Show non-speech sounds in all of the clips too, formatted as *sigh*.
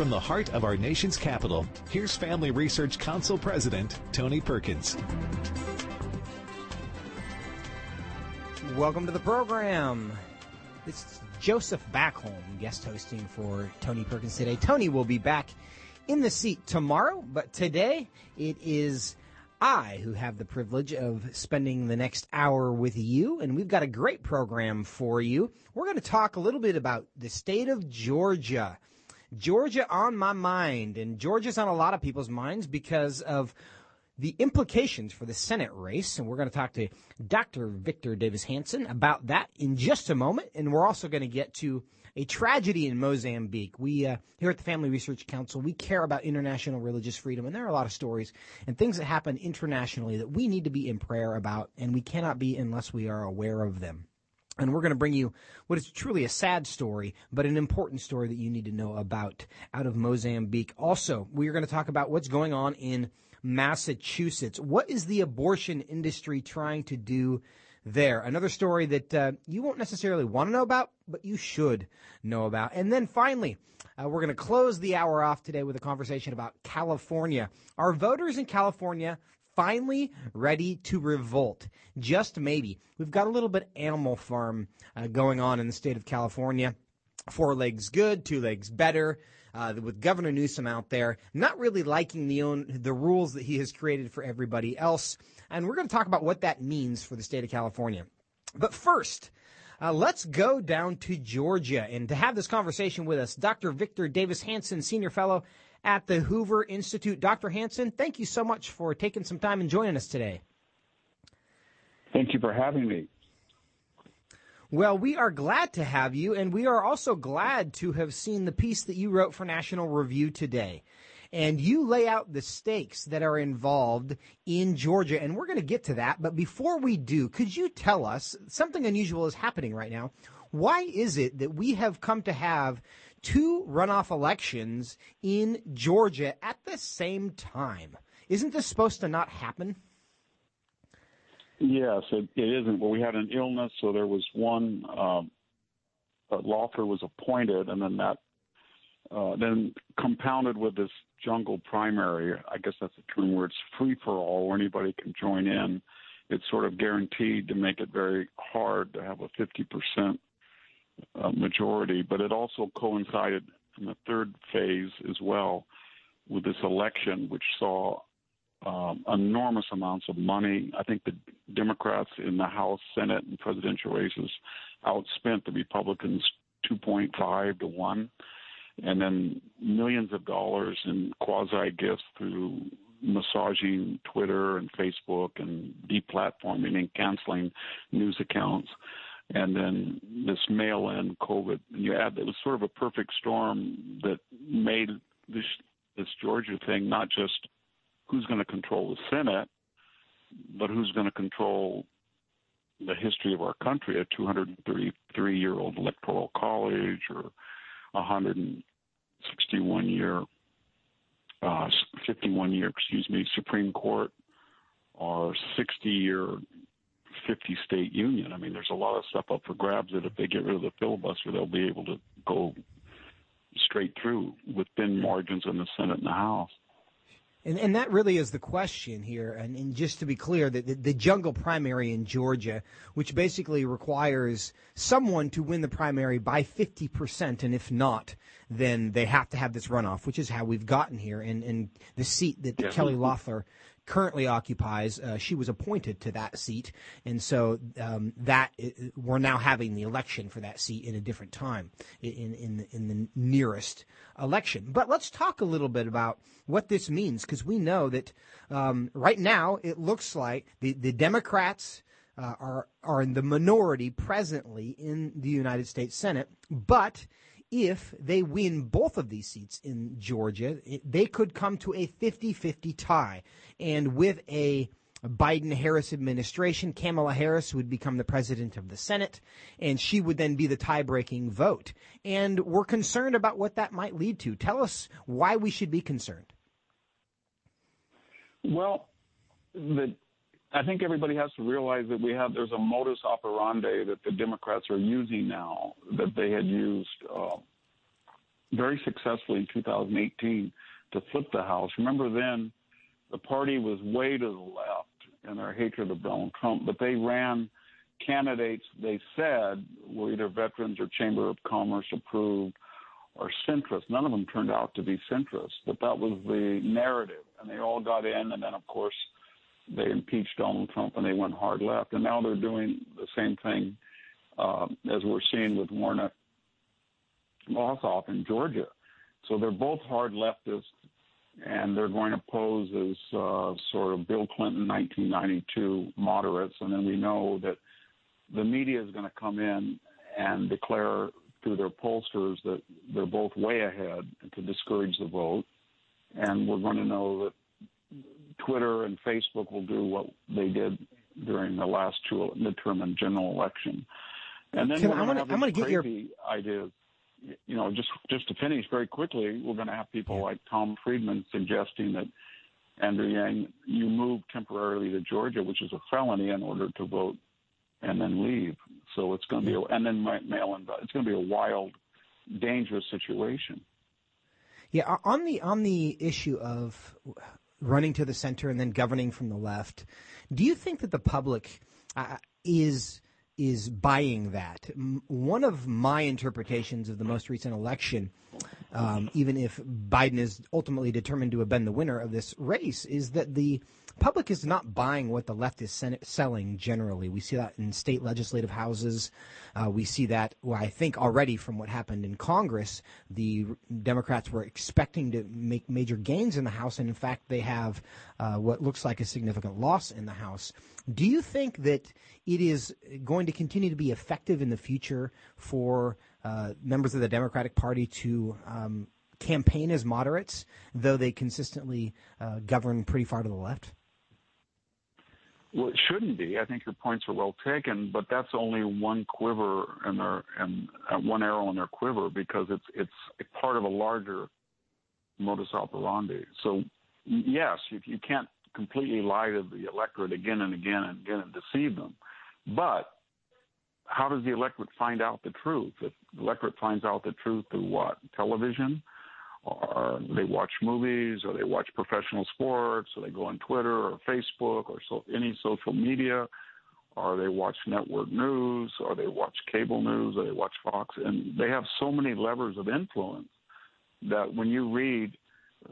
from the heart of our nation's capital, here's Family Research Council President Tony Perkins. Welcome to the program. This is Joseph Backholm guest hosting for Tony Perkins today. Tony will be back in the seat tomorrow, but today it is I who have the privilege of spending the next hour with you, and we've got a great program for you. We're going to talk a little bit about the state of Georgia. Georgia on my mind, and Georgia's on a lot of people's minds because of the implications for the Senate race. And we're going to talk to Dr. Victor Davis Hanson about that in just a moment. And we're also going to get to a tragedy in Mozambique. We uh, here at the Family Research Council, we care about international religious freedom, and there are a lot of stories and things that happen internationally that we need to be in prayer about, and we cannot be unless we are aware of them. And we're going to bring you what is truly a sad story, but an important story that you need to know about out of Mozambique. Also, we are going to talk about what's going on in Massachusetts. What is the abortion industry trying to do there. Another story that uh, you won't necessarily want to know about, but you should know about. And then finally, uh, we're going to close the hour off today with a conversation about California. Are voters in California finally ready to revolt? Just maybe. We've got a little bit animal farm uh, going on in the state of California. Four legs good, two legs better. Uh, with Governor Newsom out there, not really liking the own the rules that he has created for everybody else. And we're going to talk about what that means for the state of California. But first, uh, let's go down to Georgia. And to have this conversation with us, Dr. Victor Davis Hanson, Senior Fellow at the Hoover Institute. Dr. Hanson, thank you so much for taking some time and joining us today. Thank you for having me. Well, we are glad to have you, and we are also glad to have seen the piece that you wrote for National Review today and you lay out the stakes that are involved in Georgia, and we're going to get to that. But before we do, could you tell us something unusual is happening right now? Why is it that we have come to have two runoff elections in Georgia at the same time? Isn't this supposed to not happen? Yes, it, it isn't. Well, we had an illness, so there was one. Um, Loeffler was appointed, and then that uh, then compounded with this jungle primary, I guess that's a term where it's free for all, where anybody can join in. It's sort of guaranteed to make it very hard to have a 50% uh, majority, but it also coincided in the third phase as well with this election, which saw um, enormous amounts of money. I think the Democrats in the House, Senate, and presidential races outspent the Republicans 2.5 to 1 and then millions of dollars in quasi gifts through massaging Twitter and Facebook and deplatforming and canceling news accounts. And then this mail in COVID. And you add it was sort of a perfect storm that made this this Georgia thing not just who's going to control the Senate, but who's going to control the history of our country, a 233 year old electoral college or 100 61 year, uh, 51 year, excuse me, Supreme Court or 60 year 50 state union. I mean, there's a lot of stuff up for grabs that if they get rid of the filibuster, they'll be able to go straight through with thin margins in the Senate and the House. And, and that really is the question here. And, and just to be clear, the, the, the, jungle primary in Georgia, which basically requires someone to win the primary by 50%, and if not, then they have to have this runoff, which is how we've gotten here. And, and the seat that yeah. Kelly Loeffler currently occupies. Uh, she was appointed to that seat, and so um, that we're now having the election for that seat in a different time in in in the nearest election. But let's talk a little bit about what this means because we know that um, right now it looks like the the Democrats. Uh, are are in the minority presently in the United States Senate, but if they win both of these seats in Georgia, they could come to a 50 50 tie. And with a Biden Harris administration, Kamala Harris would become the president of the Senate, and she would then be the tie breaking vote. And we're concerned about what that might lead to. Tell us why we should be concerned. Well, the I think everybody has to realize that we have there's a modus operandi that the Democrats are using now that they had used uh, very successfully in 2018 to flip the House. Remember then, the party was way to the left in their hatred of Donald Trump, but they ran candidates they said were either veterans or Chamber of Commerce approved or centrist. None of them turned out to be centrist, but that was the narrative. And they all got in, and then, of course, they impeached Donald Trump and they went hard left. And now they're doing the same thing uh, as we're seeing with Warnock Ossoff in Georgia. So they're both hard leftists, and they're going to pose as uh, sort of Bill Clinton 1992 moderates. And then we know that the media is going to come in and declare through their pollsters that they're both way ahead to discourage the vote. And we're going to know that Twitter and Facebook will do what they did during the last two midterm and general election. And then Can, we're I'm going to have get your ideas. You know, just just to finish very quickly, we're going to have people like Tom Friedman suggesting that Andrew Yang, you move temporarily to Georgia, which is a felony, in order to vote and then leave. So it's going to be, a, and then mail in. It's going to be a wild, dangerous situation. Yeah, on the on the issue of running to the center and then governing from the left, do you think that the public uh, is is buying that? One of my interpretations of the most recent election, um, even if Biden is ultimately determined to have been the winner of this race, is that the public is not buying what the left is selling generally. We see that in state legislative houses. Uh, we see that, well, I think already from what happened in Congress, the Democrats were expecting to make major gains in the House, and in fact, they have uh, what looks like a significant loss in the House. Do you think that it is going to continue to be effective in the future for uh, members of the Democratic Party to um, campaign as moderates, though they consistently uh, govern pretty far to the left? Well, it shouldn't be. I think your points are well taken, but that's only one quiver in their and uh, one arrow in their quiver because it's it's part of a larger modus operandi. So yes, you, you can't completely lie to the electorate again and again and again and deceive them, but how does the electorate find out the truth? If the electorate finds out the truth through what? Television? Or they watch movies, or they watch professional sports, or they go on Twitter or Facebook or so, any social media, or they watch network news, or they watch cable news, or they watch Fox, and they have so many levers of influence that when you read,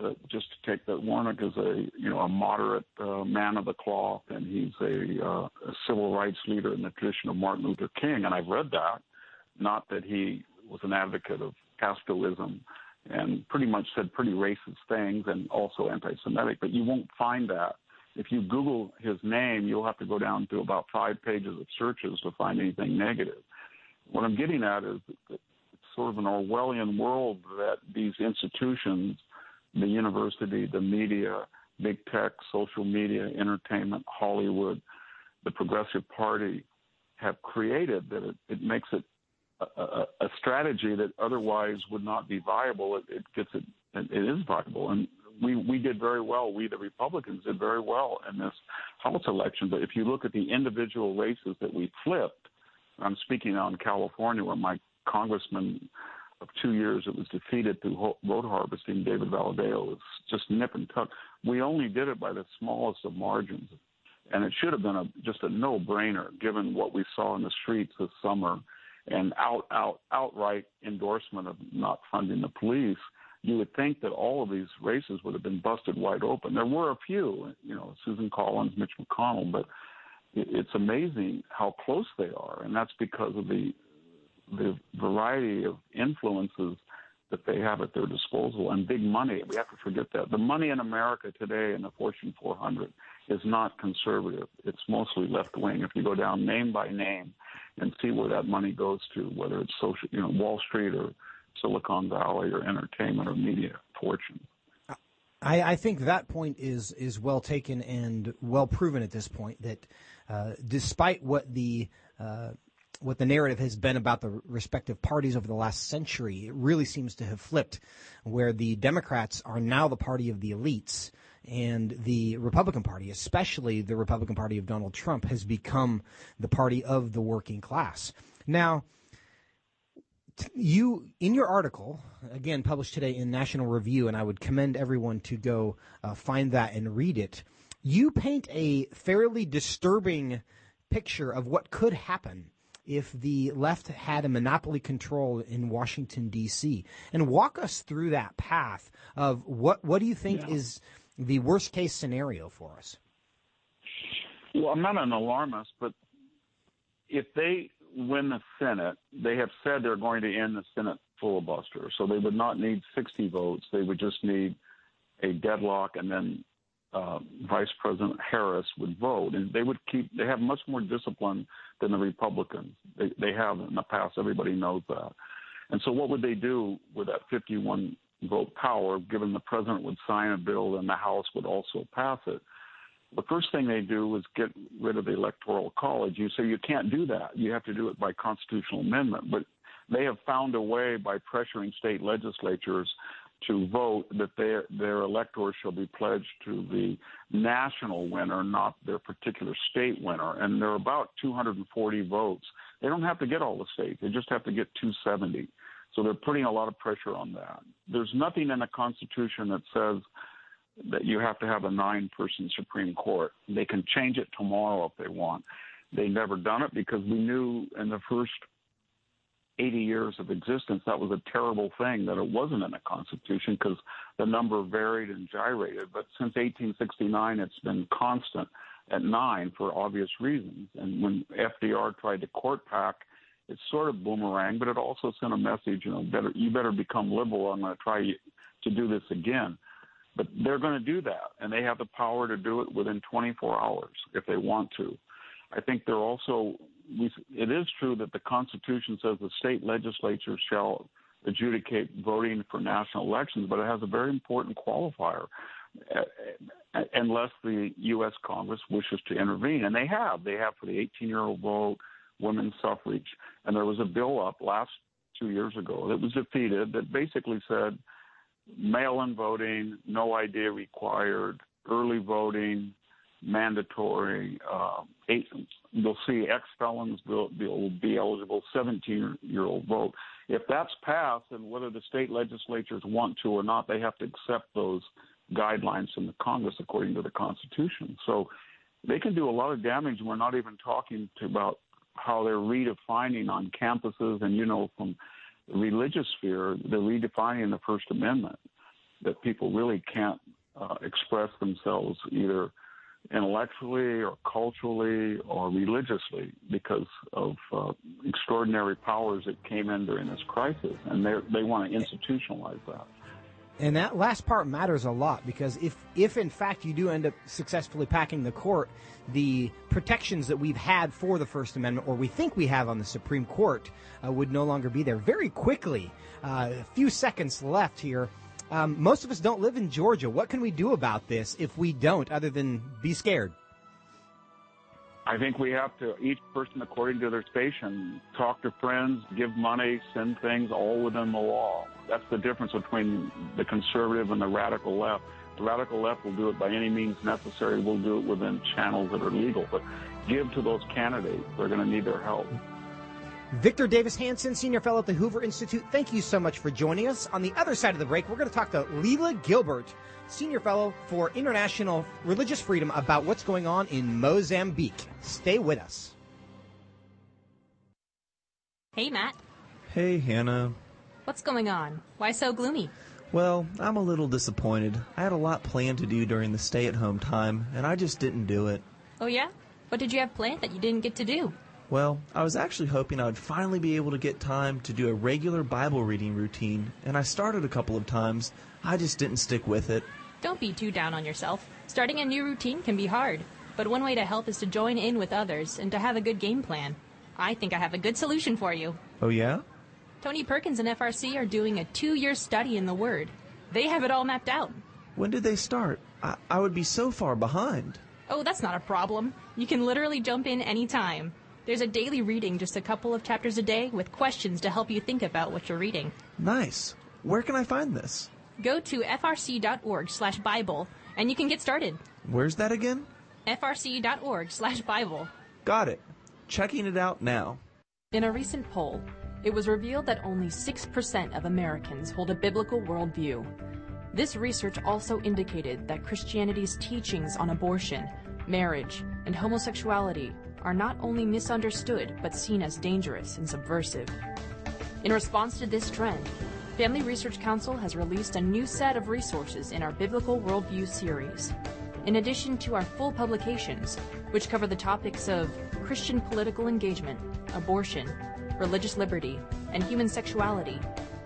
uh, just to take that Warnock is a you know a moderate uh, man of the cloth, and he's a, uh, a civil rights leader in the tradition of Martin Luther King, and I've read that, not that he was an advocate of Castroism and pretty much said pretty racist things and also anti-Semitic. But you won't find that if you Google his name. You'll have to go down to about five pages of searches to find anything negative. What I'm getting at is it's sort of an Orwellian world that these institutions, the university, the media, big tech, social media, entertainment, Hollywood, the Progressive Party have created that it, it makes it a, a, strategy that otherwise would not be viable. It, it gets it, it is viable, and we we did very well. We the Republicans did very well in this House election. But if you look at the individual races that we flipped, I'm speaking on California, where my congressman of two years that was defeated through vote harvesting, David Valadao, was just nip and tuck. We only did it by the smallest of margins, and it should have been a, just a no-brainer given what we saw in the streets this summer and out, out, outright endorsement of not funding the police, you would think that all of these races would have been busted wide open. There were a few, you know, Susan Collins, Mitch McConnell, but it's amazing how close they are, and that's because of the the variety of influences that they have at their disposal and big money. We have to forget that the money in America today in the Fortune 400 is not conservative. It's mostly left wing. If you go down name by name, and see where that money goes to, whether it's social, you know, Wall Street or Silicon Valley or entertainment or media fortune. I, I, think that point is is well taken and well proven at this point. That uh, despite what the uh, what the narrative has been about the respective parties over the last century, it really seems to have flipped, where the Democrats are now the party of the elites, and the Republican Party, especially the Republican Party of Donald Trump, has become the party of the working class. Now, you in your article again published today in National Review, and I would commend everyone to go uh, find that and read it. You paint a fairly disturbing picture of what could happen if the left had a monopoly control in Washington D.C. and walk us through that path of what what do you think yeah. is the worst case scenario for us? Well, I'm not an alarmist, but if they win the Senate, they have said they're going to end the Senate filibuster. So they would not need 60 votes. They would just need a deadlock, and then uh, Vice President Harris would vote, and they would keep. They have much more discipline than the Republicans. They they have in the past. Everybody knows that. And so, what would they do with that 51 vote power? Given the president would sign a bill and the House would also pass it the first thing they do is get rid of the electoral college. You say you can't do that. You have to do it by constitutional amendment. But they have found a way by pressuring state legislatures to vote that their their electors shall be pledged to the national winner, not their particular state winner. And there are about 240 votes. They don't have to get all the states. They just have to get 270. So they're putting a lot of pressure on that. There's nothing in the Constitution that says that you have to have a nine person Supreme Court. They can change it tomorrow if they want. They've never done it because we knew in the first 80 years of existence that was a terrible thing that it wasn't in the Constitution because the number varied and gyrated. But since 1869, it's been constant at nine for obvious reasons. And when FDR tried to court pack, it sort of boomerang, but it also sent a message, you know, better you better become liberal. I'm going to try to do this again. But they're going to do that, and they have the power to do it within 24 hours if they want to. I think they're also. We, it is true that the Constitution says the state legislature shall adjudicate voting for national elections, but it has a very important qualifier. Uh, uh, unless the U.S. Congress wishes to intervene, and they have, they have for the 18-year-old vote, women's suffrage, and there was a bill up last two years ago that was defeated that basically said mail-in voting, no ID required, early voting, mandatory. Uh, eight, you'll see ex-felons will, will be eligible, 17-year-old vote. If that's passed, and whether the state legislatures want to or not, they have to accept those guidelines from the Congress according to the Constitution. So they can do a lot of damage. We're not even talking about how they're redefining on campuses, and you know from religious sphere, they're redefining the First Amendment that people really can't uh, express themselves either intellectually or culturally or religiously because of uh, extraordinary powers that came in during this crisis, and they want to institutionalize that. And that last part matters a lot because if, if in fact you do end up successfully packing the court, the protections that we've had for the First Amendment, or we think we have on the Supreme Court, uh, would no longer be there. Very quickly, uh, a few seconds left here. Um, most of us don't live in Georgia. What can we do about this if we don't, other than be scared? I think we have to, each person according to their station, talk to friends, give money, send things, all within the law. That's the difference between the conservative and the radical left. The radical left will do it by any means necessary. We'll do it within channels that are legal. But give to those candidates. They're going to need their help. Victor Davis Hanson, Senior Fellow at the Hoover Institute, thank you so much for joining us. On the other side of the break, we're going to talk to Lela Gilbert, Senior Fellow for International Religious Freedom, about what's going on in Mozambique. Stay with us. Hey, Matt. Hey, Hannah. What's going on? Why so gloomy? Well, I'm a little disappointed. I had a lot planned to do during the stay at home time, and I just didn't do it. Oh, yeah? What did you have planned that you didn't get to do? Well, I was actually hoping I would finally be able to get time to do a regular Bible reading routine, and I started a couple of times. I just didn't stick with it. Don't be too down on yourself. Starting a new routine can be hard, but one way to help is to join in with others and to have a good game plan. I think I have a good solution for you. Oh, yeah? Tony Perkins and FRC are doing a two year study in the Word. They have it all mapped out. When did they start? I, I would be so far behind. Oh, that's not a problem. You can literally jump in anytime. There's a daily reading, just a couple of chapters a day, with questions to help you think about what you're reading. Nice. Where can I find this? Go to frc.org slash Bible, and you can get started. Where's that again? frc.org slash Bible. Got it. Checking it out now. In a recent poll, it was revealed that only 6% of Americans hold a biblical worldview. This research also indicated that Christianity's teachings on abortion, marriage, and homosexuality are not only misunderstood but seen as dangerous and subversive. In response to this trend, Family Research Council has released a new set of resources in our Biblical Worldview series. In addition to our full publications, which cover the topics of Christian political engagement, abortion, religious liberty, and human sexuality,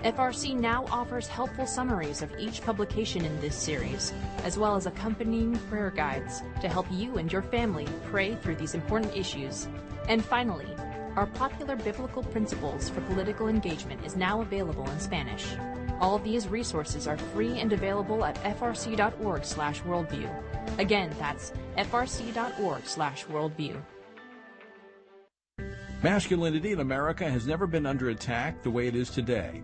FRC now offers helpful summaries of each publication in this series, as well as accompanying prayer guides to help you and your family pray through these important issues. And finally, our popular biblical principles for political engagement is now available in Spanish. All these resources are free and available at frc.org/worldview. Again, that's frc.org/worldview. Masculinity in America has never been under attack the way it is today.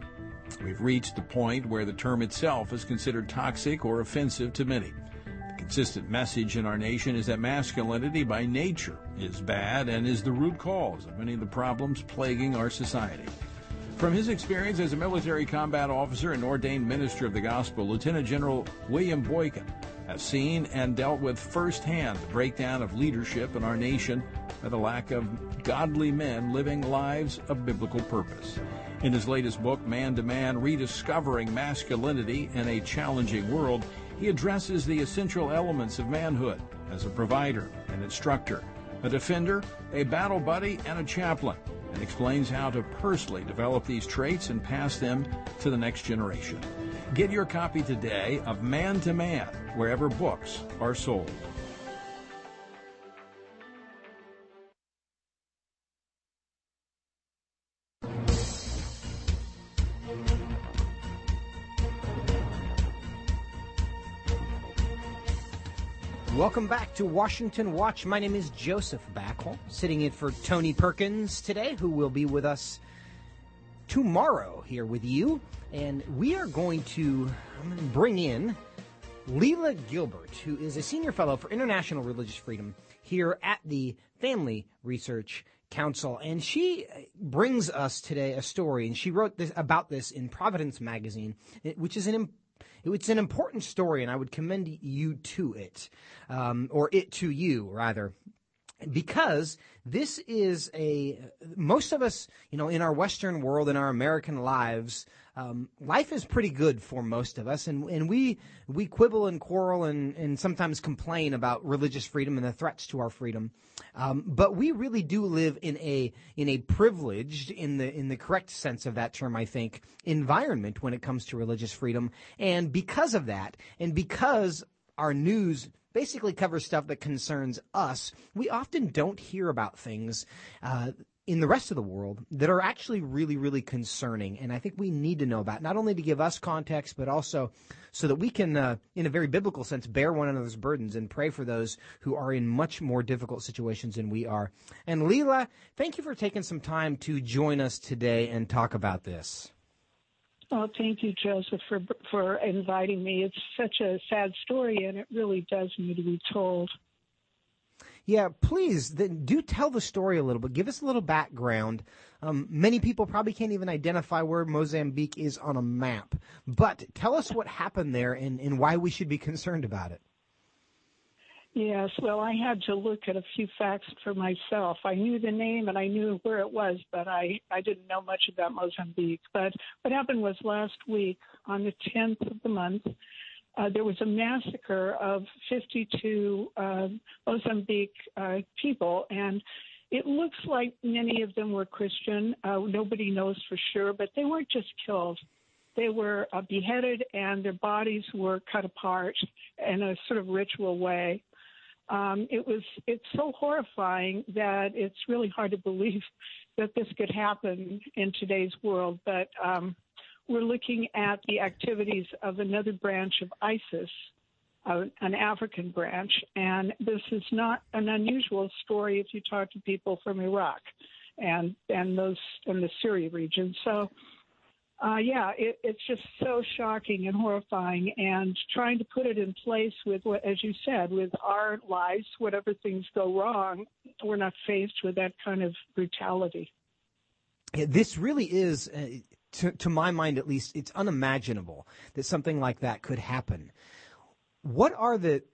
We've reached the point where the term itself is considered toxic or offensive to many. The consistent message in our nation is that masculinity by nature is bad and is the root cause of many of the problems plaguing our society. From his experience as a military combat officer and ordained minister of the gospel, Lieutenant General William Boykin has seen and dealt with firsthand the breakdown of leadership in our nation by the lack of godly men living lives of biblical purpose. In his latest book, Man to Man Rediscovering Masculinity in a Challenging World, he addresses the essential elements of manhood as a provider, an instructor, a defender, a battle buddy, and a chaplain, and explains how to personally develop these traits and pass them to the next generation. Get your copy today of Man to Man wherever books are sold. Welcome back to Washington Watch. My name is Joseph Backholm, sitting in for Tony Perkins today, who will be with us tomorrow here with you. And we are going to bring in Lela Gilbert, who is a senior fellow for international religious freedom here at the Family Research Council. And she uh, brings us today a story, and she wrote this about this in Providence Magazine, eh, which is an it's an important story, and I would commend you to it, um, or it to you, rather because this is a most of us you know in our western world in our american lives um, life is pretty good for most of us, and, and we we quibble and quarrel and, and sometimes complain about religious freedom and the threats to our freedom. Um, but we really do live in a in a privileged, in the in the correct sense of that term, I think, environment when it comes to religious freedom. And because of that, and because our news basically covers stuff that concerns us, we often don't hear about things uh, in the rest of the world that are actually really, really concerning. And I think we need to know about, not only to give us context, but also so that we can, uh, in a very biblical sense, bear one another's burdens and pray for those who are in much more difficult situations than we are. And Lela, thank you for taking some time to join us today and talk about this. Well, thank you, Joseph, for for inviting me. It's such a sad story, and it really does need to be told. Yeah, please then do tell the story a little bit. Give us a little background. Um, many people probably can't even identify where Mozambique is on a map, but tell us what happened there and, and why we should be concerned about it. Yes, well, I had to look at a few facts for myself. I knew the name and I knew where it was, but I, I didn't know much about Mozambique. But what happened was last week, on the 10th of the month, uh, there was a massacre of 52 uh, Mozambique uh, people, and it looks like many of them were Christian. Uh, nobody knows for sure, but they weren't just killed. They were uh, beheaded, and their bodies were cut apart in a sort of ritual way. Um, it was it's so horrifying that it's really hard to believe *laughs* that this could happen in today's world. But um, we're looking at the activities of another branch of ISIS, uh, an African branch, and this is not an unusual story if you talk to people from Iraq and and those in the Syria region. So. Uh, yeah, it, it's just so shocking and horrifying, and trying to put it in place with what, as you said, with our lives, whatever things go wrong, we're not faced with that kind of brutality. this really is, uh, to, to my mind at least, it's unimaginable that something like that could happen. What are the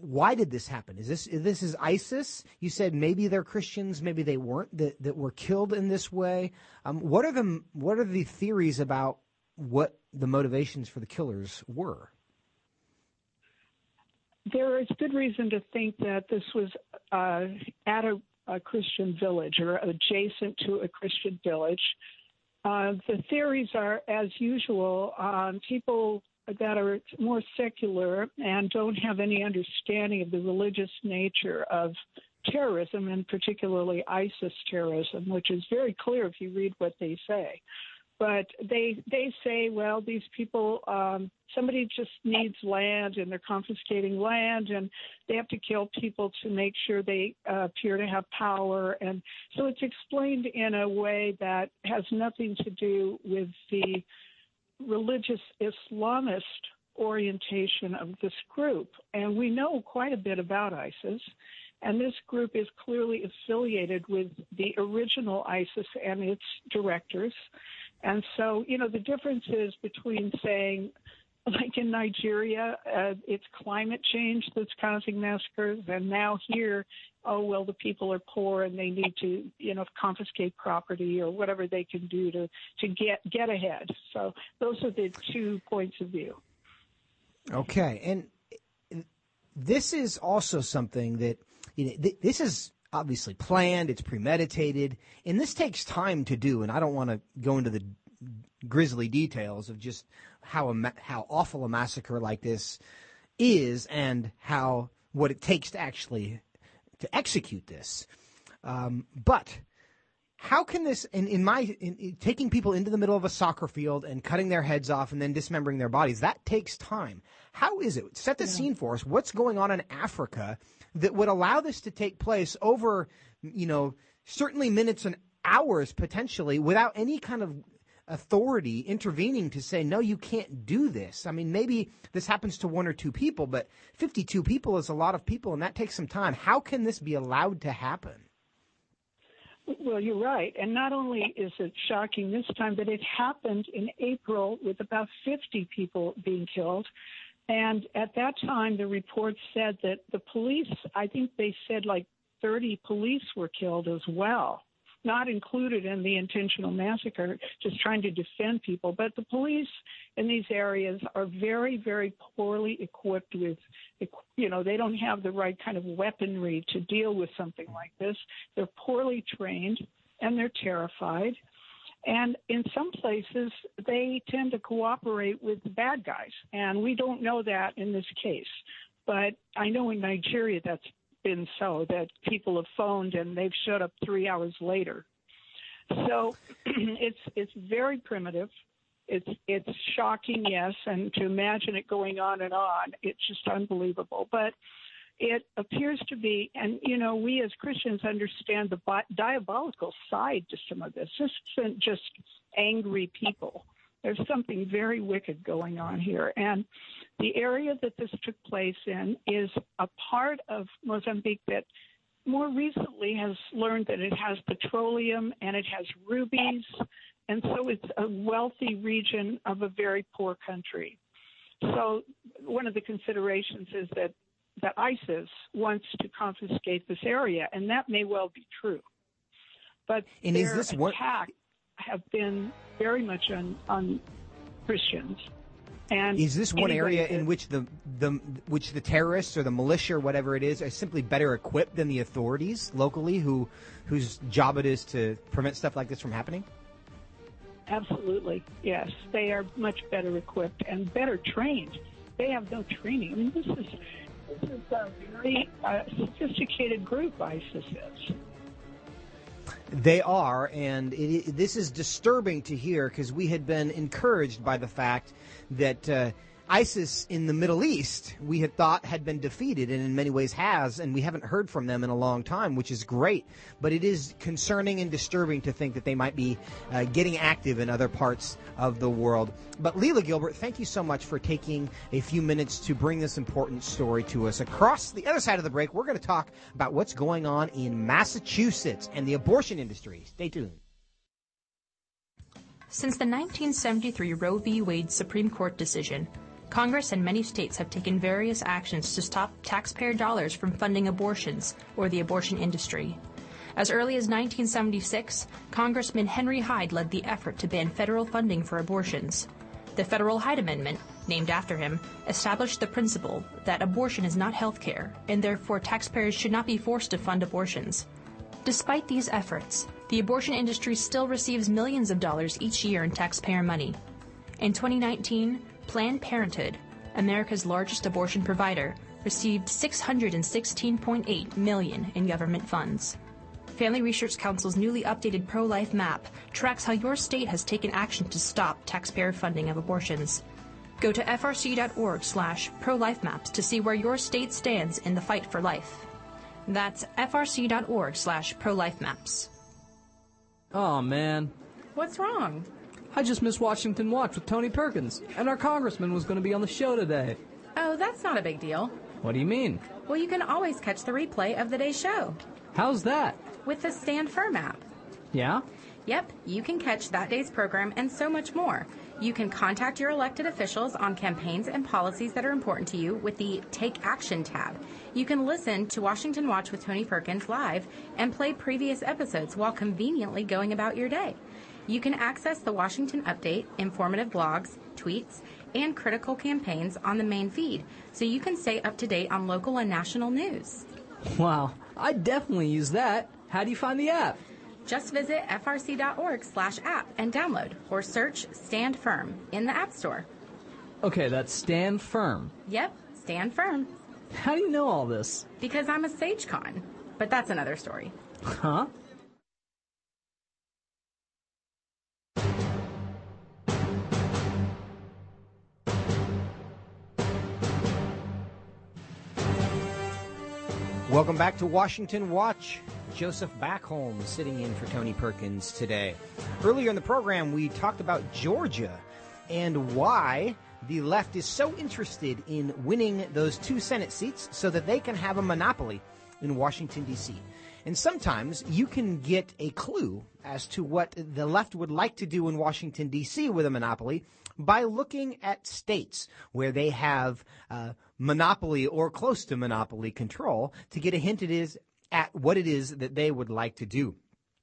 why did this happen? Is this this is ISIS? You said maybe they're Christians, maybe they weren't that, that were killed in this way. Um, what are the what are the theories about what the motivations for the killers were? There is good reason to think that this was uh, at a, a, Christian village or adjacent to a Christian village. Uh, the theories are, as usual, um, people that are more secular and don't have any understanding of the religious nature of terrorism, and particularly ISIS terrorism, which is very clear if you read what they say. But they they say, well, these people, um, somebody just needs land, and they're confiscating land, and they have to kill people to make sure they uh, appear to have power, and so it's explained in a way that has nothing to do with the religious Islamist orientation of this group. And we know quite a bit about ISIS. And this group is clearly affiliated with the original ISIS and its directors. And so, you know, the difference is between saying, like in Nigeria, uh, it's climate change that's causing massacres, and now here, oh well, the people are poor and they need to, you know, confiscate property or whatever they can do to to get get ahead. So those are the two points of view. Okay, and this is also something that you know, th- this is obviously planned, it's premeditated, and this takes time to do. And I don't want to go into the grisly details of just how a, how awful a massacre like this is and how what it takes to actually to execute this. Um, but how can this in, in my in, in, taking people into the middle of a soccer field and cutting their heads off and then dismembering their bodies that takes time how is it set the yeah. scene for us what's going on in africa that would allow this to take place over you know certainly minutes and hours potentially without any kind of authority intervening to say, no, you can't do this. I mean, maybe this happens to one or two people, but 52 people is a lot of people, and that takes some time. How can this be allowed to happen? Well, you're right. And not only is it shocking this time, but it happened in April with about 50 people being killed. And at that time, the report said that the police, I think they said like 30 police were killed as well not included in the intentional massacre, just trying to defend people. But the police in these areas are very, very poorly equipped with, you know, they don't have the right kind of weaponry to deal with something like this. They're poorly trained and they're terrified. And in some places, they tend to cooperate with the bad guys. And we don't know that in this case. But I know in Nigeria that's been so that people have phoned and they've showed up three hours later. So *clears throat* it's it's very primitive. It's it's shocking, yes, and to imagine it going on and on, it's just unbelievable. But it appears to be, and you know, we as Christians understand the bi- diabolical side to some of this. This isn't just angry people. There's something very wicked going on here, and the area that this took place in is a part of Mozambique that more recently has learned that it has petroleum and it has rubies, and so it's a wealthy region of a very poor country. So one of the considerations is that that ISIS wants to confiscate this area, and that may well be true. But and is this attacks have been very much on, on Christians. And is this one area in which the the which the terrorists or the militia or whatever it is are simply better equipped than the authorities locally, who whose job it is to prevent stuff like this from happening? Absolutely, yes. They are much better equipped and better trained. They have no training. I mean, this is this is a very uh, sophisticated group. ISIS is. They are, and it, this is disturbing to hear because we had been encouraged by the fact that uh, ISIS in the Middle East we had thought had been defeated and in many ways has, and we haven't heard from them in a long time, which is great. But it is concerning and disturbing to think that they might be uh, getting active in other parts of the world. But Lela Gilbert, thank you so much for taking a few minutes to bring this important story to us. Across the other side of the break, we're going to talk about what's going on in Massachusetts and the abortion industry. Stay tuned. Since the 1973 Roe v. Wade Supreme Court decision, Congress and many states have taken various actions to stop taxpayer dollars from funding abortions or the abortion industry. As early as 1976, Congressman Henry Hyde led the effort to ban federal funding for abortions. The Federal Hyde Amendment, named after him, established the principle that abortion is not health care, and therefore taxpayers should not be forced to fund abortions. Despite these efforts, the abortion industry still receives millions of dollars each year in taxpayer money. In 2019, Planned Parenthood, America's largest abortion provider, received 616.8 million in government funds. Family Research Council's newly updated pro-life map tracks how your state has taken action to stop taxpayer funding of abortions. Go to frc.org slash pro-life-maps to see where your state stands in the fight for life. That's frc.org slash pro-life-maps. Oh, man. What's wrong? I just missed Washington Watch with Tony Perkins, and our congressman was going to be on the show today. Oh, that's not a big deal. What do you mean? Well, you can always catch the replay of the day's show. How's that? With the Stand Firm app. Yeah? Yep, you can catch that day's program and so much more. You can contact your elected officials on campaigns and policies that are important to you with the Take Action tab. You can listen to Washington Watch with Tony Perkins live and play previous episodes while conveniently going about your day. You can access the Washington Update, informative blogs, tweets, and critical campaigns on the main feed, so you can stay up to date on local and national news. Wow, I definitely use that. How do you find the app? Just visit frc.org slash app and download, or search Stand Firm in the App Store. Okay, that's Stand Firm. Yep, Stand Firm. How do you know all this? Because I'm a SageCon. But that's another story. Huh? Welcome back to Washington Watch. Joseph Backholm sitting in for Tony Perkins today. Earlier in the program, we talked about Georgia and why the left is so interested in winning those two Senate seats so that they can have a monopoly in Washington, D.C. And sometimes you can get a clue as to what the left would like to do in Washington, D.C. with a monopoly by looking at states where they have uh, monopoly or close to monopoly control to get a hint it is at what it is that they would like to do.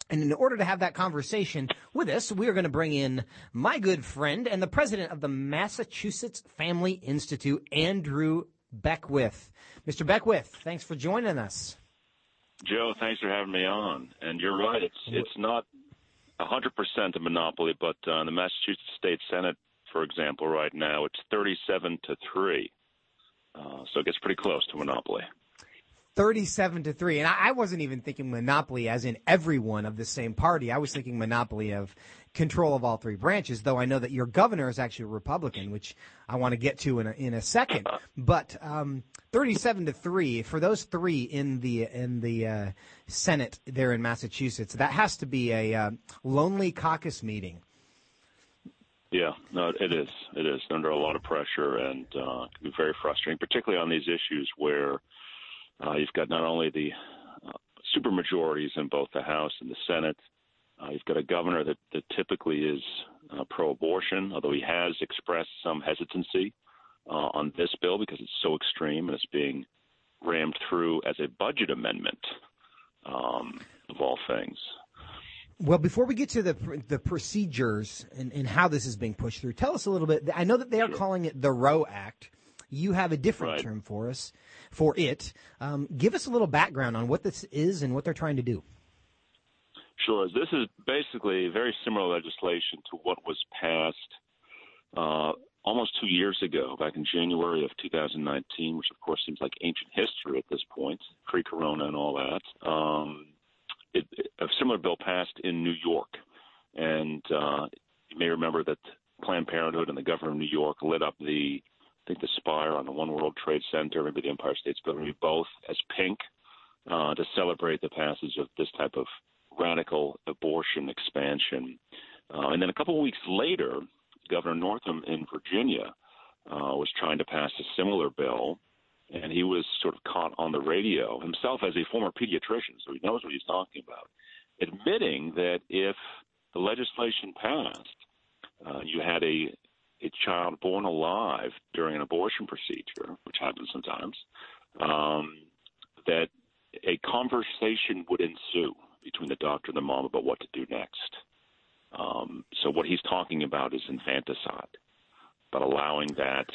And in order to have that conversation with us, we are going to bring in my good friend and the president of the Massachusetts Family Institute, Andrew Beckwith. Mr. Beckwith, thanks for joining us. Joe, thanks for having me on. And you're right; it's it's not 100% a monopoly, but uh, the Massachusetts State Senate, for example, right now it's 37 to three, uh, so it gets pretty close to monopoly. 37 to 3. And I, I wasn't even thinking monopoly as in everyone of the same party. I was thinking monopoly of control of all three branches, though I know that your governor is actually a Republican, which I want to get to in a, in a second. But um, 37 to 3, for those three in the, in the uh, Senate there in Massachusetts, that has to be a uh, lonely caucus meeting. Yeah, no, it is. It is under a lot of pressure and uh, can be very frustrating, particularly on these issues where uh, you've got not only the uh, supermajorities in both the House and the Senate. Uh, you've got a governor that, that typically is uh, pro-abortion, although he has expressed some hesitancy uh, on this bill because it's so extreme and it's being rammed through as a budget amendment, um, of all things. Well, before we get to the the procedures and, and how this is being pushed through, tell us a little bit. I know that they are sure. calling it the Roe Act. You have a different right. term for us for it. Um, give us a little background on what this is and what they're trying to do. Sure. This is basically very similar legislation to what was passed uh, almost two years ago, back in January of 2019, which of course seems like ancient history at this point, pre-corona and all that. Um, it, a similar bill passed in New York, and uh, you may remember that Planned Parenthood and the governor of New York lit up the I think the spire on the One World Trade Center, maybe the Empire State Building, both as pink uh, to celebrate the passage of this type of radical abortion expansion. Uh, and then a couple of weeks later, Governor Northam in Virginia uh, was trying to pass a similar bill, and he was sort of caught on the radio himself as a former pediatrician, so he knows what he's talking about, admitting that if the legislation passed, uh, you had a a child born alive during an abortion procedure, which happens sometimes, um, that a conversation would ensue between the doctor and the mom about what to do next. Um, so what he's talking about is infanticide, but allowing that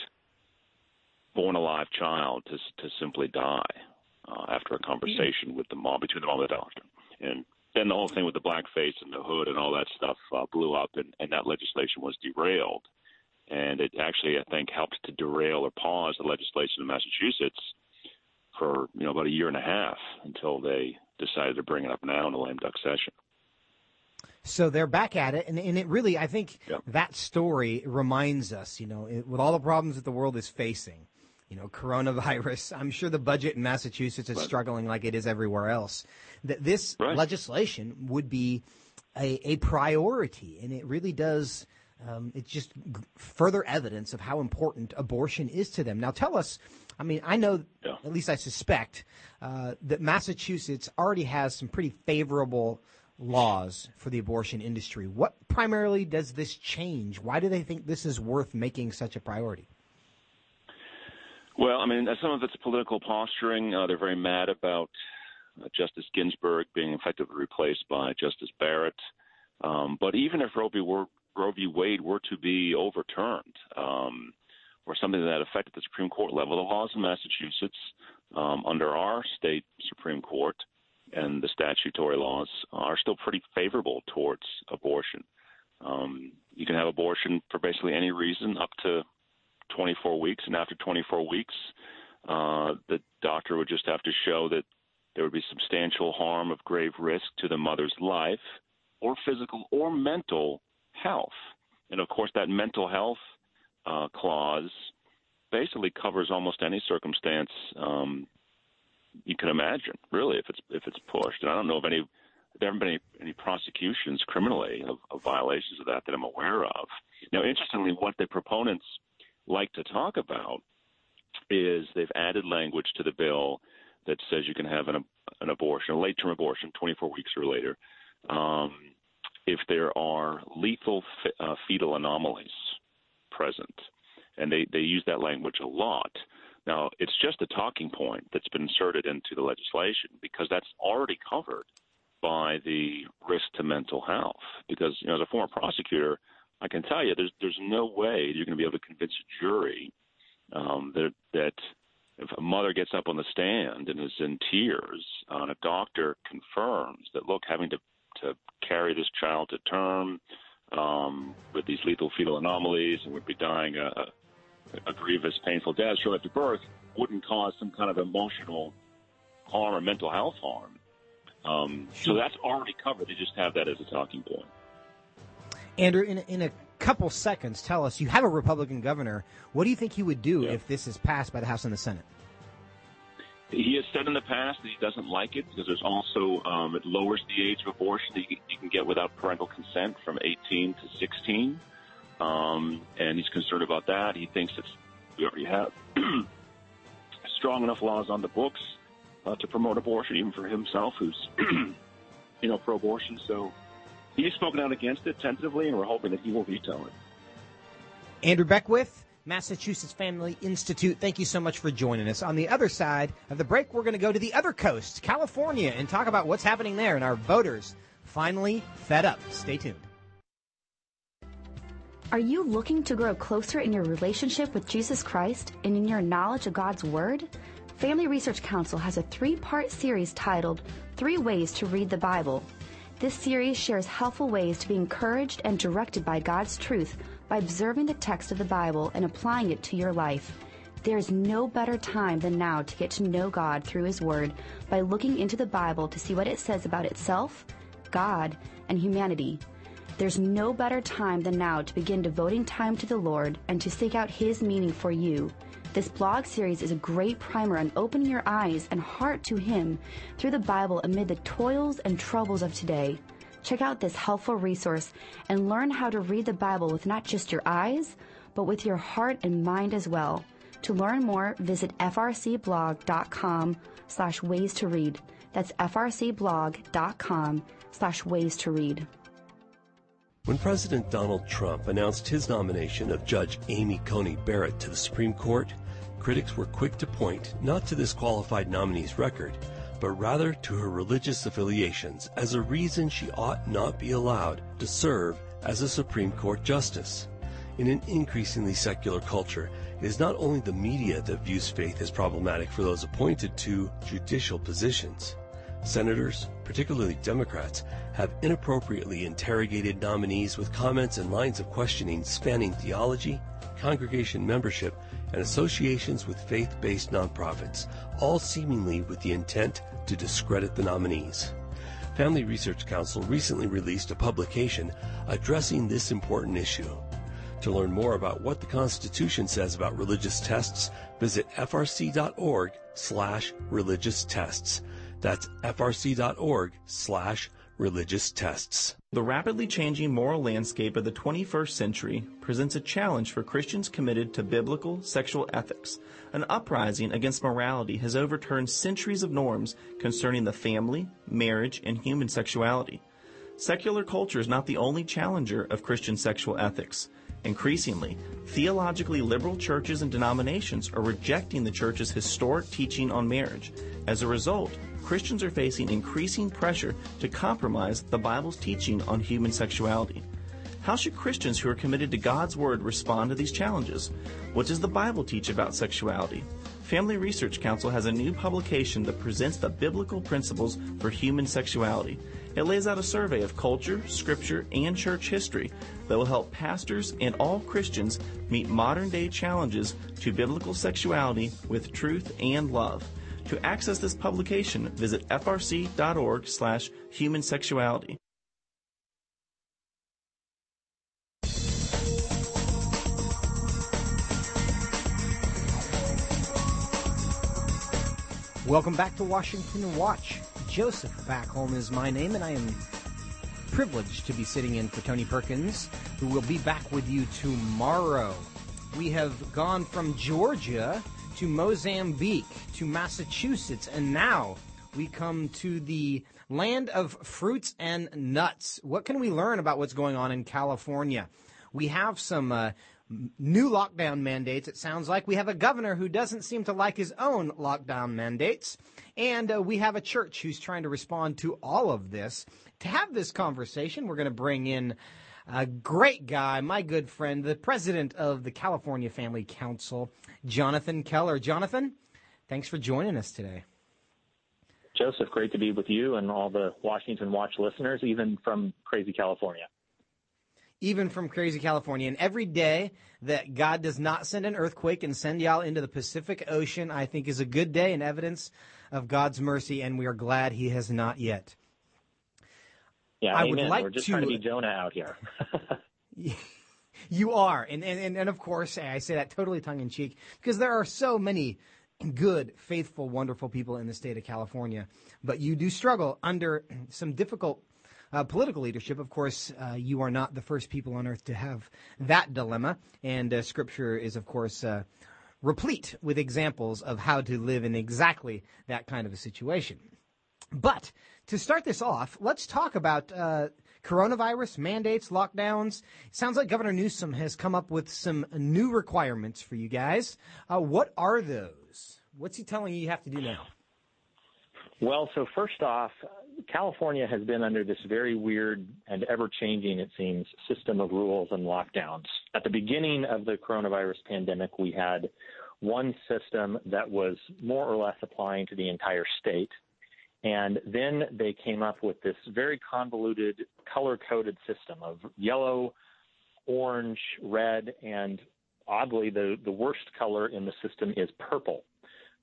born alive child to to simply die uh, after a conversation with the mom between the mom and the doctor, and then the whole thing with the blackface and the hood and all that stuff uh, blew up, and, and that legislation was derailed. And it actually, I think, helped to derail or pause the legislation in Massachusetts for you know about a year and a half until they decided to bring it up now in the lame duck session. So they're back at it, and, and it really, I think, Yep. that story reminds us, you know, it, with all the problems that the world is facing, you know, coronavirus. *laughs* I'm sure the budget in Massachusetts is struggling like it is everywhere else. That this legislation would be a, a priority, and it really does. Um, it's just g- further evidence of how important abortion is to them. Now, tell us. I mean, I know, at least I suspect, uh, that Massachusetts already has some pretty favorable laws for the abortion industry. What primarily does this change? Why do they think this is worth making such a priority? Well, I mean, some of it's political posturing. Uh, they're very mad about uh, Justice Ginsburg being effectively replaced by Justice Barrett. Um, but even if Roe v. Were, Roe v. Wade were to be overturned, um, or something to that effect at the Supreme Court level, the laws in Massachusetts um, under our state Supreme Court and the statutory laws are still pretty favorable towards abortion. Um, you can have abortion for basically any reason up to 24 weeks, and after 24 weeks, uh, the doctor would just have to show that there would be substantial harm of grave risk to the mother's life, or physical or mental health. And of course, that mental health uh, clause basically covers almost any circumstance um, you can imagine, really, if it's if it's pushed. And I don't know of any there haven't been any, any prosecutions criminally of, of violations of that that I'm aware of. Now, interestingly, what the proponents like to talk about is they've added language to the bill that says you can have an, an abortion, a late term abortion, 24 weeks or later, um, if there are lethal uh, fetal anomalies present. And they, they use that language a lot. Now, it's just a talking point that's been inserted into the legislation because that's already covered by the risk to mental health. Because, you know, as a former prosecutor, I can tell you there's there's no way you're going to be able to convince a jury um, that that if a mother gets up on the stand and is in tears, uh, and a doctor confirms that look, having to to carry this child to term um, with these lethal fetal anomalies and would be dying a, a grievous, painful death shortly after birth wouldn't cause some kind of emotional harm or mental health harm. Um, so that's already covered. They just have that as a talking point. Andrew, in a, in a couple seconds, tell us you have a Republican governor. What do you think he would do if this is passed by the House and the Senate? He has said in the past that he doesn't like it because there's also um, it lowers the age of abortion that you, you can get without parental consent from 18 to 16, um, and he's concerned about that. He thinks that we already have *clears throat* strong enough laws on the books uh, to promote abortion, even for himself, who's *clears throat* you know pro-abortion. So he's spoken out against it tentatively, and we're hoping that he will veto it. Andrew Beckwith, Massachusetts Family Institute, thank you so much for joining us. On the other side of the break, we're going to go to the other coast, California, and talk about what's happening there and our voters finally fed up. Stay tuned. Are you looking to grow closer in your relationship with Jesus Christ and in your knowledge of God's Word? Family Research Council has a three part series titled Three Ways to Read the Bible. This series shares helpful ways to be encouraged and directed by God's truth by observing the text of the Bible and applying it to your life. There is no better time than now to get to know God through His Word by looking into the Bible to see what it says about itself, God, and humanity. There's no better time than now to begin devoting time to the Lord and to seek out His meaning for you. This blog series is a great primer on opening your eyes and heart to Him through the Bible amid the toils and troubles of today. Check out this helpful resource and learn how to read the Bible with not just your eyes, but with your heart and mind as well. To learn more, visit frcblog.com slash ways to read. That's frcblog.com slash ways to read. When President Donald Trump announced his nomination of Judge Amy Coney Barrett to the Supreme Court, critics were quick to point not to this qualified nominee's record, but rather to her religious affiliations as a reason she ought not be allowed to serve as a Supreme Court justice. In an increasingly secular culture, it is not only the media that views faith as problematic for those appointed to judicial positions. Senators, particularly Democrats, have inappropriately interrogated nominees with comments and lines of questioning spanning theology, congregation membership, and associations with faith based nonprofits, all seemingly with the intent to discredit the nominees. Family Research Council recently released a publication addressing this important issue. To learn more about what the Constitution says about religious tests, visit frc.org slash religious tests. That's frc.org slash religious tests. The rapidly changing moral landscape of the 21st century presents a challenge for Christians committed to biblical sexual ethics. An uprising against morality has overturned centuries of norms concerning the family, marriage, and human sexuality. Secular culture is not the only challenger of Christian sexual ethics. Increasingly, theologically liberal churches and denominations are rejecting the church's historic teaching on marriage. As a result, Christians are facing increasing pressure to compromise the Bible's teaching on human sexuality. How should Christians who are committed to God's Word respond to these challenges? What does the Bible teach about sexuality? Family Research Council has a new publication that presents the biblical principles for human sexuality. It lays out a survey of culture, scripture, and church history that will help pastors and all Christians meet modern day challenges to biblical sexuality with truth and love. To access this publication, visit frc.org slash human sexuality. Welcome back to Washington Watch. Joseph Backholm is my name, and I am privileged to be sitting in for Tony Perkins, who will be back with you tomorrow. We have gone from Georgia to Mozambique to Massachusetts, and now we come to the land of fruits and nuts. What can we learn about what's going on in California? We have some uh, new lockdown mandates. It sounds like we have a governor who doesn't seem to like his own lockdown mandates. And uh, we have a church who's trying to respond to all of this. To have this conversation, we're going to bring in a great guy, my good friend, the president of the California Family Council, Jonathan Keller. Jonathan, thanks for joining us today. Joseph, great to be with you and all the Washington Watch listeners, even from crazy California. Even from crazy California. And every day that God does not send an earthquake and send y'all into the Pacific Ocean, I think is a good day and evidence of God's mercy, and we are glad He has not yet. Yeah, I amen. would like We're just to- trying to be Jonah out here. *laughs* You are, and and and of course, I say that totally tongue in cheek because there are so many good, faithful, wonderful people in the state of California, but you do struggle under some difficult uh, political leadership. Of course, uh, you are not the first people on earth to have that dilemma, and uh, Scripture is, of course. Uh, replete with examples of how to live in exactly that kind of a situation. But to start this off, let's talk about uh, coronavirus mandates, lockdowns. Sounds like Governor Newsom has come up with some new requirements for you guys. Uh, what are those? What's he telling you you have to do now? Well, so first off, California has been under this very weird and ever changing, it seems, system of rules and lockdowns. At the beginning of the coronavirus pandemic, we had one system that was more or less applying to the entire state. And then they came up with this very convoluted color coded system of yellow, orange, red, and oddly, the, the worst color in the system is purple.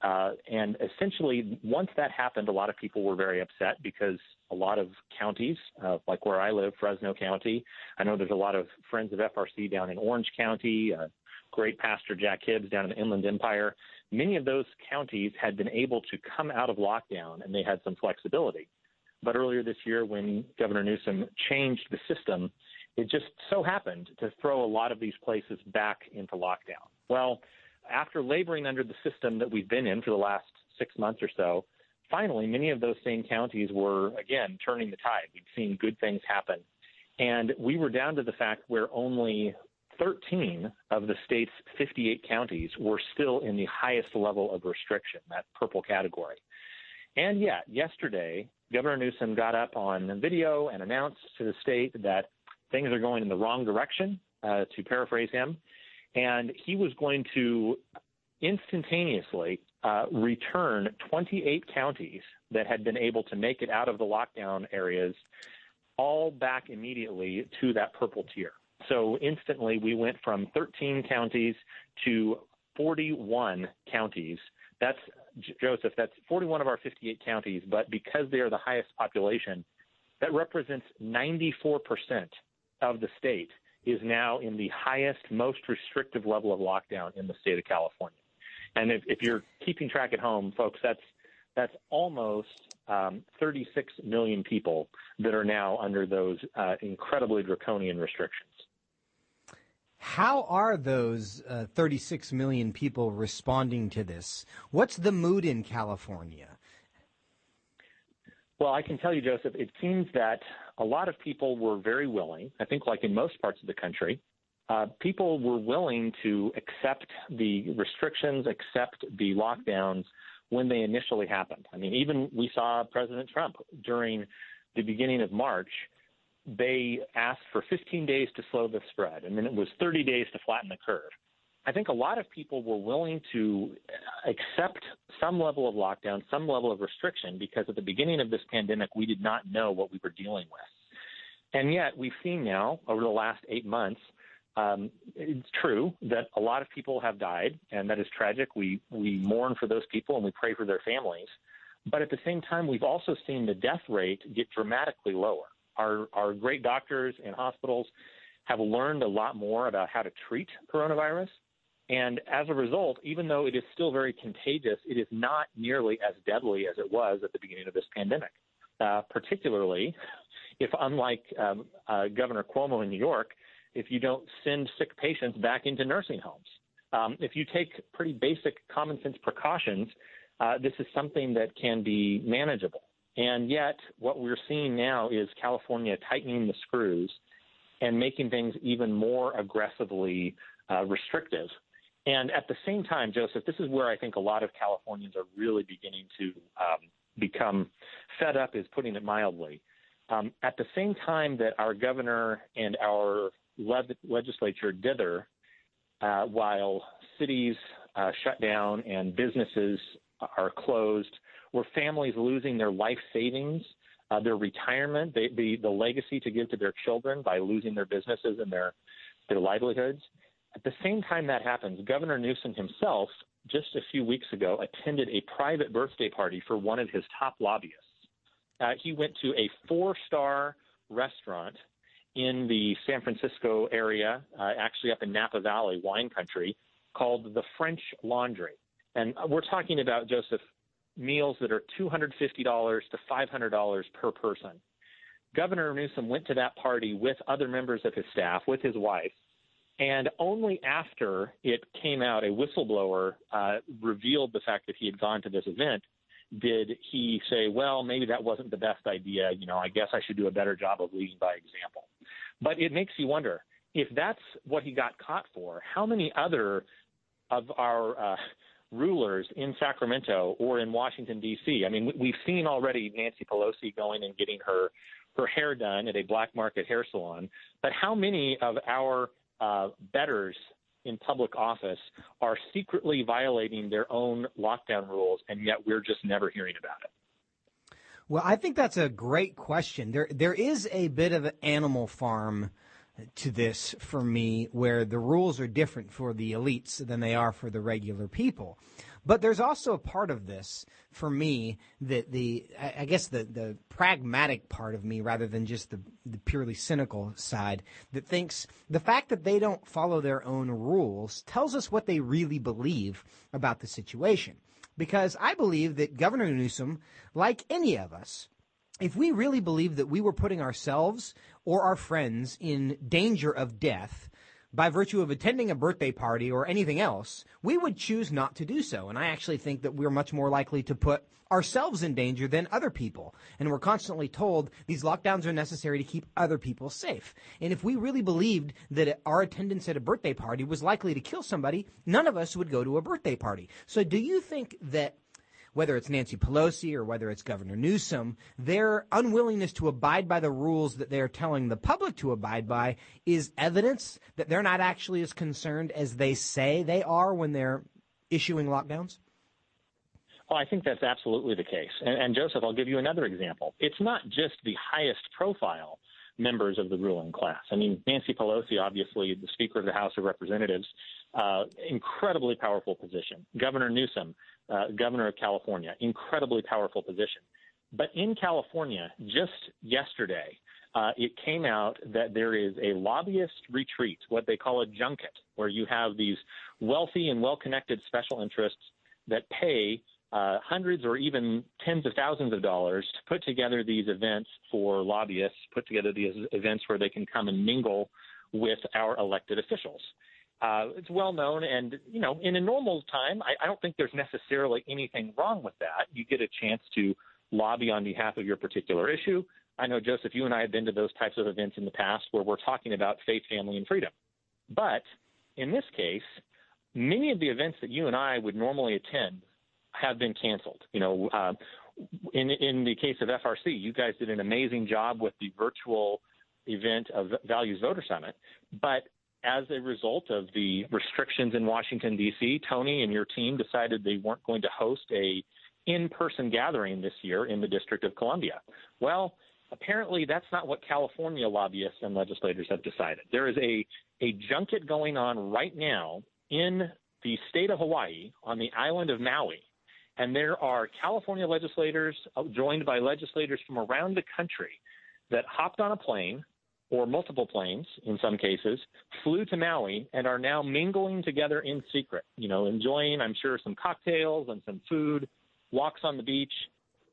Uh, and essentially, once that happened, a lot of people were very upset because a lot of counties, uh, like where I live, Fresno County, I know there's a lot of friends of FRC down in Orange County, uh, great pastor Jack Hibbs down in the Inland Empire. Many of those counties had been able to come out of lockdown and they had some flexibility. But earlier this year, when Governor Newsom changed the system, it just so happened to throw a lot of these places back into lockdown. Well, after laboring under the system that we've been in for the last six months or so, finally, many of those same counties were, again, turning the tide. We've seen good things happen. And we were down to the fact where only 13 of the state's 58 counties were still in the highest level of restriction, that purple category. And yet, yesterday, Governor Newsom got up on video and announced to the state that things are going in the wrong direction, uh, to paraphrase him, and he was going to instantaneously uh, return 28 counties that had been able to make it out of the lockdown areas all back immediately to that purple tier. So instantly, we went from 13 counties to 41 counties. That's Joseph. That's 41 of our 58 counties, but because they are the highest population, that represents 94% of the state is now in the highest, most restrictive level of lockdown in the state of California. And if, if you're keeping track at home, folks, that's that's almost um, 36 million people that are now under those uh, incredibly draconian restrictions. How are those uh, 36 million people responding to this? What's the mood in California? Well, I can tell you, Joseph, it seems that a lot of people were very willing, I think, like in most parts of the country, uh, people were willing to accept the restrictions, accept the lockdowns when they initially happened. I mean, even we saw President Trump during the beginning of March. They asked for 15 days to slow the spread, and then it was 30 days to flatten the curve. I think a lot of people were willing to accept some level of lockdown, some level of restriction, because at the beginning of this pandemic, we did not know what we were dealing with. And yet, we've seen now over the last eight months um, it's true that a lot of people have died, and that is tragic. We we mourn for those people and we pray for their families. But at the same time, we've also seen the death rate get dramatically lower. Our our great doctors and hospitals have learned a lot more about how to treat coronavirus. And as a result, even though it is still very contagious, it is not nearly as deadly as it was at the beginning of this pandemic. Uh, particularly if, unlike um, uh, Governor Cuomo in New York, if you don't send sick patients back into nursing homes. Um, if you take pretty basic common sense precautions, uh, this is something that can be manageable. And yet, what we're seeing now is California tightening the screws and making things even more aggressively uh, restrictive. And at the same time, Joseph, this is where I think a lot of Californians are really beginning to um, become fed up, is putting it mildly. Um, at the same time that our governor and our legislature dither uh, while cities uh, shut down and businesses are closed, where families losing their life savings, uh, their retirement, they, the, the legacy to give to their children by losing their businesses and their, their livelihoods. At the same time that happens, Governor Newsom himself, just a few weeks ago, attended a private birthday party for one of his top lobbyists. Uh, he went to a four star restaurant in the San Francisco area, uh, actually up in Napa Valley, wine country, called the French Laundry. And we're talking about, Joseph, meals that are $250 to $500 per person. Governor Newsom went to that party with other members of his staff, with his wife, and only after it came out, a whistleblower uh, revealed the fact that he had gone to this event. Did he say, well, maybe that wasn't the best idea? You know, I guess I should do a better job of leading by example. But it makes you wonder if that's what he got caught for, how many other of our uh, rulers in Sacramento or in Washington D.C. I mean, we've seen already Nancy Pelosi going and getting her her hair done at a black market hair salon, but how many of our uh, betters in public office are secretly violating their own lockdown rules, and yet we're just never hearing about it? Well, I think that's a great question. There, there is a bit of an animal farm to this for me where the rules are different for the elites than they are for the regular people. But there's also a part of this for me that the, I guess the, the pragmatic part of me rather than just the, the purely cynical side that thinks the fact that they don't follow their own rules tells us what they really believe about the situation because I believe that Governor Newsom, like any of us, if we really believed that we were putting ourselves or our friends in danger of death by virtue of attending a birthday party or anything else, we would choose not to do so. And I actually think that we're much more likely to put ourselves in danger than other people. And we're constantly told these lockdowns are necessary to keep other people safe. And if we really believed that our attendance at a birthday party was likely to kill somebody, none of us would go to a birthday party. So do you think that whether it's Nancy Pelosi or whether it's Governor Newsom, their unwillingness to abide by the rules that they're telling the public to abide by is evidence that they're not actually as concerned as they say they are when they're issuing lockdowns? Well, I think that's absolutely the case. And, and Joseph, I'll give you another example. It's not just the highest profile members of the ruling class. I mean, Nancy Pelosi, obviously the Speaker of the House of Representatives, uh, incredibly powerful position. Governor Newsom, uh, Governor of California, incredibly powerful position. But in California, just yesterday, uh, it came out that there is a lobbyist retreat, what they call a junket, where you have these wealthy and well connected special interests that pay uh, hundreds or even tens of thousands of dollars to put together these events for lobbyists, put together these events where they can come and mingle with our elected officials. Uh, it's well known, and you know, in a normal time, I, I don't think there's necessarily anything wrong with that. You get a chance to lobby on behalf of your particular issue. I know, Joseph, you and I have been to those types of events in the past where we're talking about faith, family, and freedom. But in this case, many of the events that you and I would normally attend have been canceled. You know, uh, in in the case of FRC, you guys did an amazing job with the virtual event of Values Voter Summit, but as a result of the restrictions in Washington D.C., Tony and your team decided they weren't going to host a in-person gathering this year in the District of Columbia. Well, apparently that's not what California lobbyists and legislators have decided. There is a a junket going on right now in the state of Hawaii on the island of Maui. And there are California legislators uh, joined by legislators from around the country that hopped on a plane or multiple planes in some cases, flew to Maui and are now mingling together in secret, you know, enjoying, I'm sure, some cocktails and some food, walks on the beach.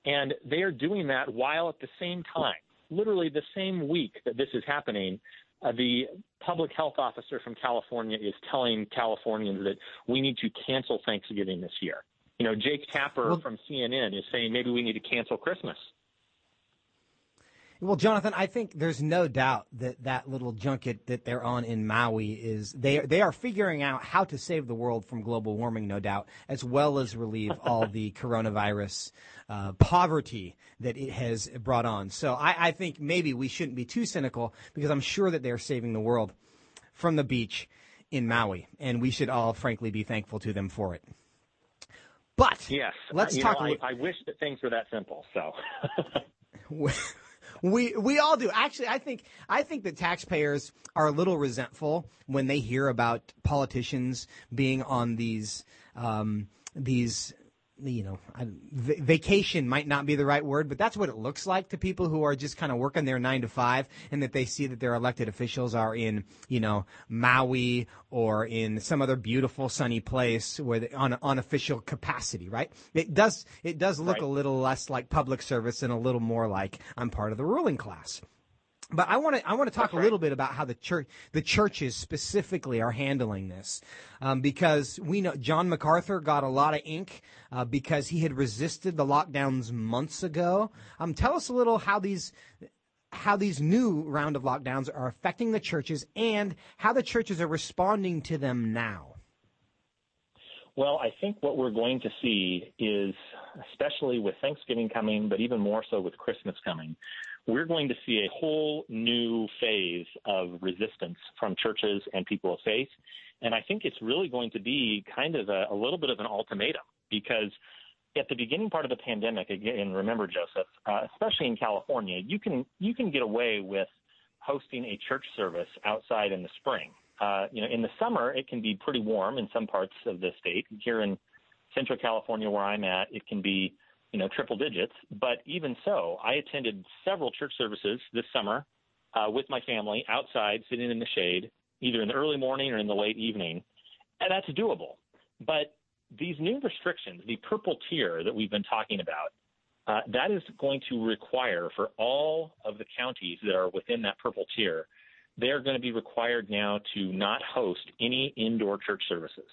And they are doing that while at the same time, literally the same week that this is happening, uh, the public health officer from California is telling Californians that we need to cancel Thanksgiving this year. You know, Jake Tapper well, from CNN is saying maybe we need to cancel Christmas. Well, Jonathan, I think there's no doubt that that little junket that they're on in Maui is they they are figuring out how to save the world from global warming, no doubt, as well as relieve *laughs* all the coronavirus uh, poverty that it has brought on. So I, I think maybe we shouldn't be too cynical because I'm sure that they're saving the world from the beach in Maui, and we should all, frankly, be thankful to them for it. But yes, let's talk. Know, I, I wish that things were that simple. So. *laughs* We we all do. Actually, I think I think that taxpayers are a little resentful when they hear about politicians being on these um, these you know, vacation might not be the right word, but that's what it looks like to people who are just kind of working their nine to five and that they see that their elected officials are in, you know, Maui or in some other beautiful sunny place where they, on on official capacity, right? It does it does look right. a little less like public service and a little more like I'm part of the ruling class. But I want to I want to talk a little bit about how the church the churches specifically are handling this, um, because we know John MacArthur got a lot of ink uh, because he had resisted the lockdowns months ago. Um, tell us a little how these how these new round of lockdowns are affecting the churches and how the churches are responding to them now. Well, I think what we're going to see is, especially with Thanksgiving coming, but even more so with Christmas coming, we're going to see a whole new phase of resistance from churches and people of faith. And I think it's really going to be kind of a, a little bit of an ultimatum because at the beginning part of the pandemic, again, remember, Joseph, uh, especially in California, you can you can get away with hosting a church service outside in the spring. Uh, you know, in the summer, it can be pretty warm in some parts of the state. Here in Central California, where I'm at, it can be you know, triple digits. But even so, I attended several church services this summer uh, with my family outside, sitting in the shade, either in the early morning or in the late evening, and that's doable. But these new restrictions, the purple tier that we've been talking about, uh, that is going to require for all of the counties that are within that purple tier they're going to be required now to not host any indoor church services.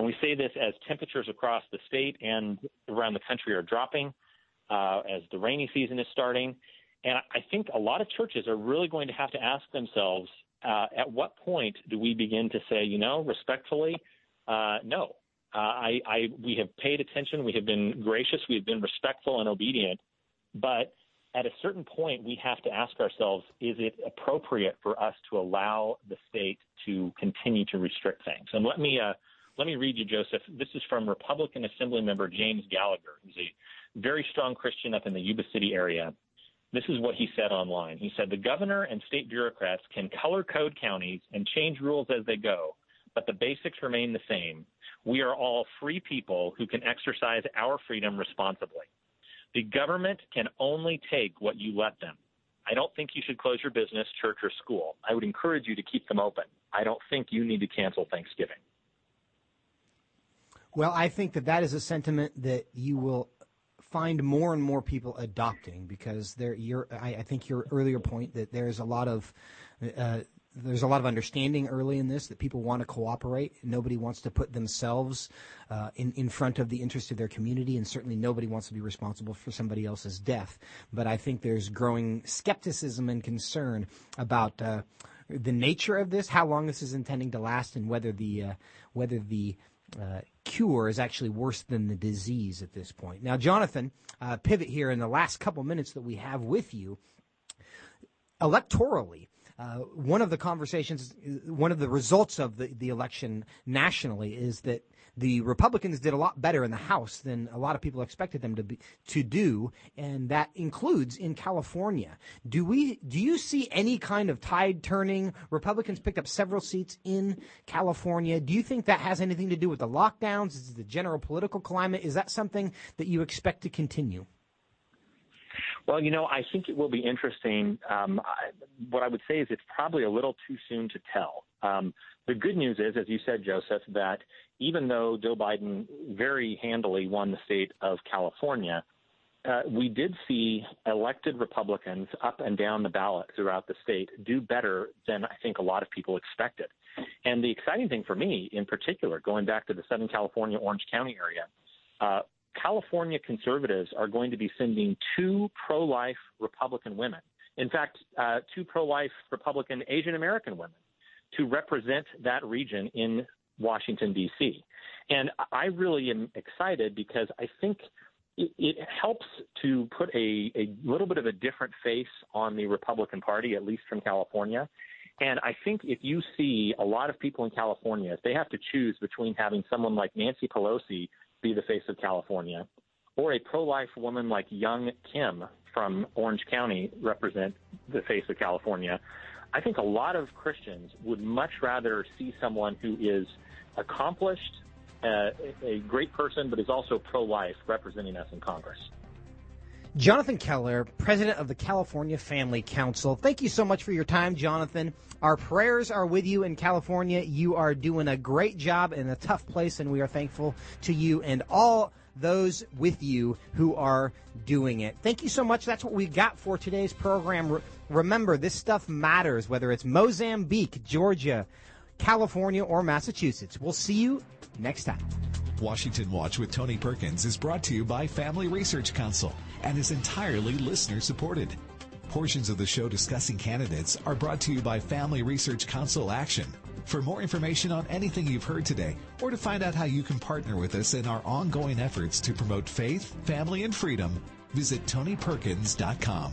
And we say this as temperatures across the state and around the country are dropping, uh, as the rainy season is starting. And I think a lot of churches are really going to have to ask themselves uh, at what point do we begin to say, you know, respectfully, uh, no. Uh, I, I, we have paid attention, we have been gracious, we have been respectful and obedient, but at a certain point, we have to ask ourselves: Is it appropriate for us to allow the state to continue to restrict things? And let me uh, let me read you, Joseph. This is from Republican Assembly Member James Gallagher, who's a very strong Christian up in the Yuba City area. This is what he said online. He said, The governor and state bureaucrats can color code counties and change rules as they go, but the basics remain the same. We are all free people who can exercise our freedom responsibly. The government can only take what you let them. I don't think you should close your business, church, or school. I would encourage you to keep them open. I don't think you need to cancel Thanksgiving. Well, I think that that is a sentiment that you will find more and more people adopting because there. Your, I, I think your earlier point that there's a lot of uh, there's a lot of understanding early in this that people want to cooperate. Nobody wants to put themselves uh, in in front of the interest of their community, and certainly nobody wants to be responsible for somebody else's death. But I think there's growing skepticism and concern about uh, the nature of this, how long this is intending to last, and whether the uh, whether the uh, cure is actually worse than the disease at this point. Now, Jonathan, uh, pivot here in the last couple minutes that we have with you. Electorally, uh, one of the conversations, one of the results of the, the election nationally is that the Republicans did a lot better in the House than a lot of people expected them to be, to do, and that includes in California. Do we do you see any kind of tide turning? Republicans picked up several seats in California. Do you think that has anything to do with the lockdowns? Is the general political climate? Is that something that you expect to continue? Well, you know, I think it will be interesting. Um, I, what I would say is it's probably a little too soon to tell. Um, the good news is, as you said, Joseph, that even though Joe Biden very handily won the state of California, uh, we did see elected Republicans up and down the ballot throughout the state do better than I think a lot of people expected. And the exciting thing for me, in particular, going back to the Southern California, Orange County area, uh, California conservatives are going to be sending two pro life Republican women. In fact, uh, two pro life Republican Asian American women to represent that region in Washington, D.C. And I really am excited because I think it, it helps to put a, a little bit of a different face on the Republican Party, at least from California. And I think if you see a lot of people in California, if they have to choose between having someone like Nancy Pelosi be the face of California, or a pro life woman like Young Kim from Orange County represent the face of California, I think a lot of Christians would much rather see someone who is accomplished, uh, a great person, but is also pro life representing us in Congress. Jonathan Keller, president of the California Family Council. Thank you so much for your time, Jonathan. Our prayers are with you in California. You are doing a great job in a tough place, and we are thankful to you and all those with you who are doing it. Thank you so much. That's what we got for today's program. Re- remember, this stuff matters, whether it's Mozambique, Georgia, California, or Massachusetts. We'll see you next time. Washington Watch with Tony Perkins is brought to you by Family Research Council and is entirely listener supported. Portions of the show discussing candidates are brought to you by Family Research Council Action. For more information on anything you've heard today, or to find out how you can partner with us in our ongoing efforts to promote faith, family, and freedom, visit TonyPerkins.com.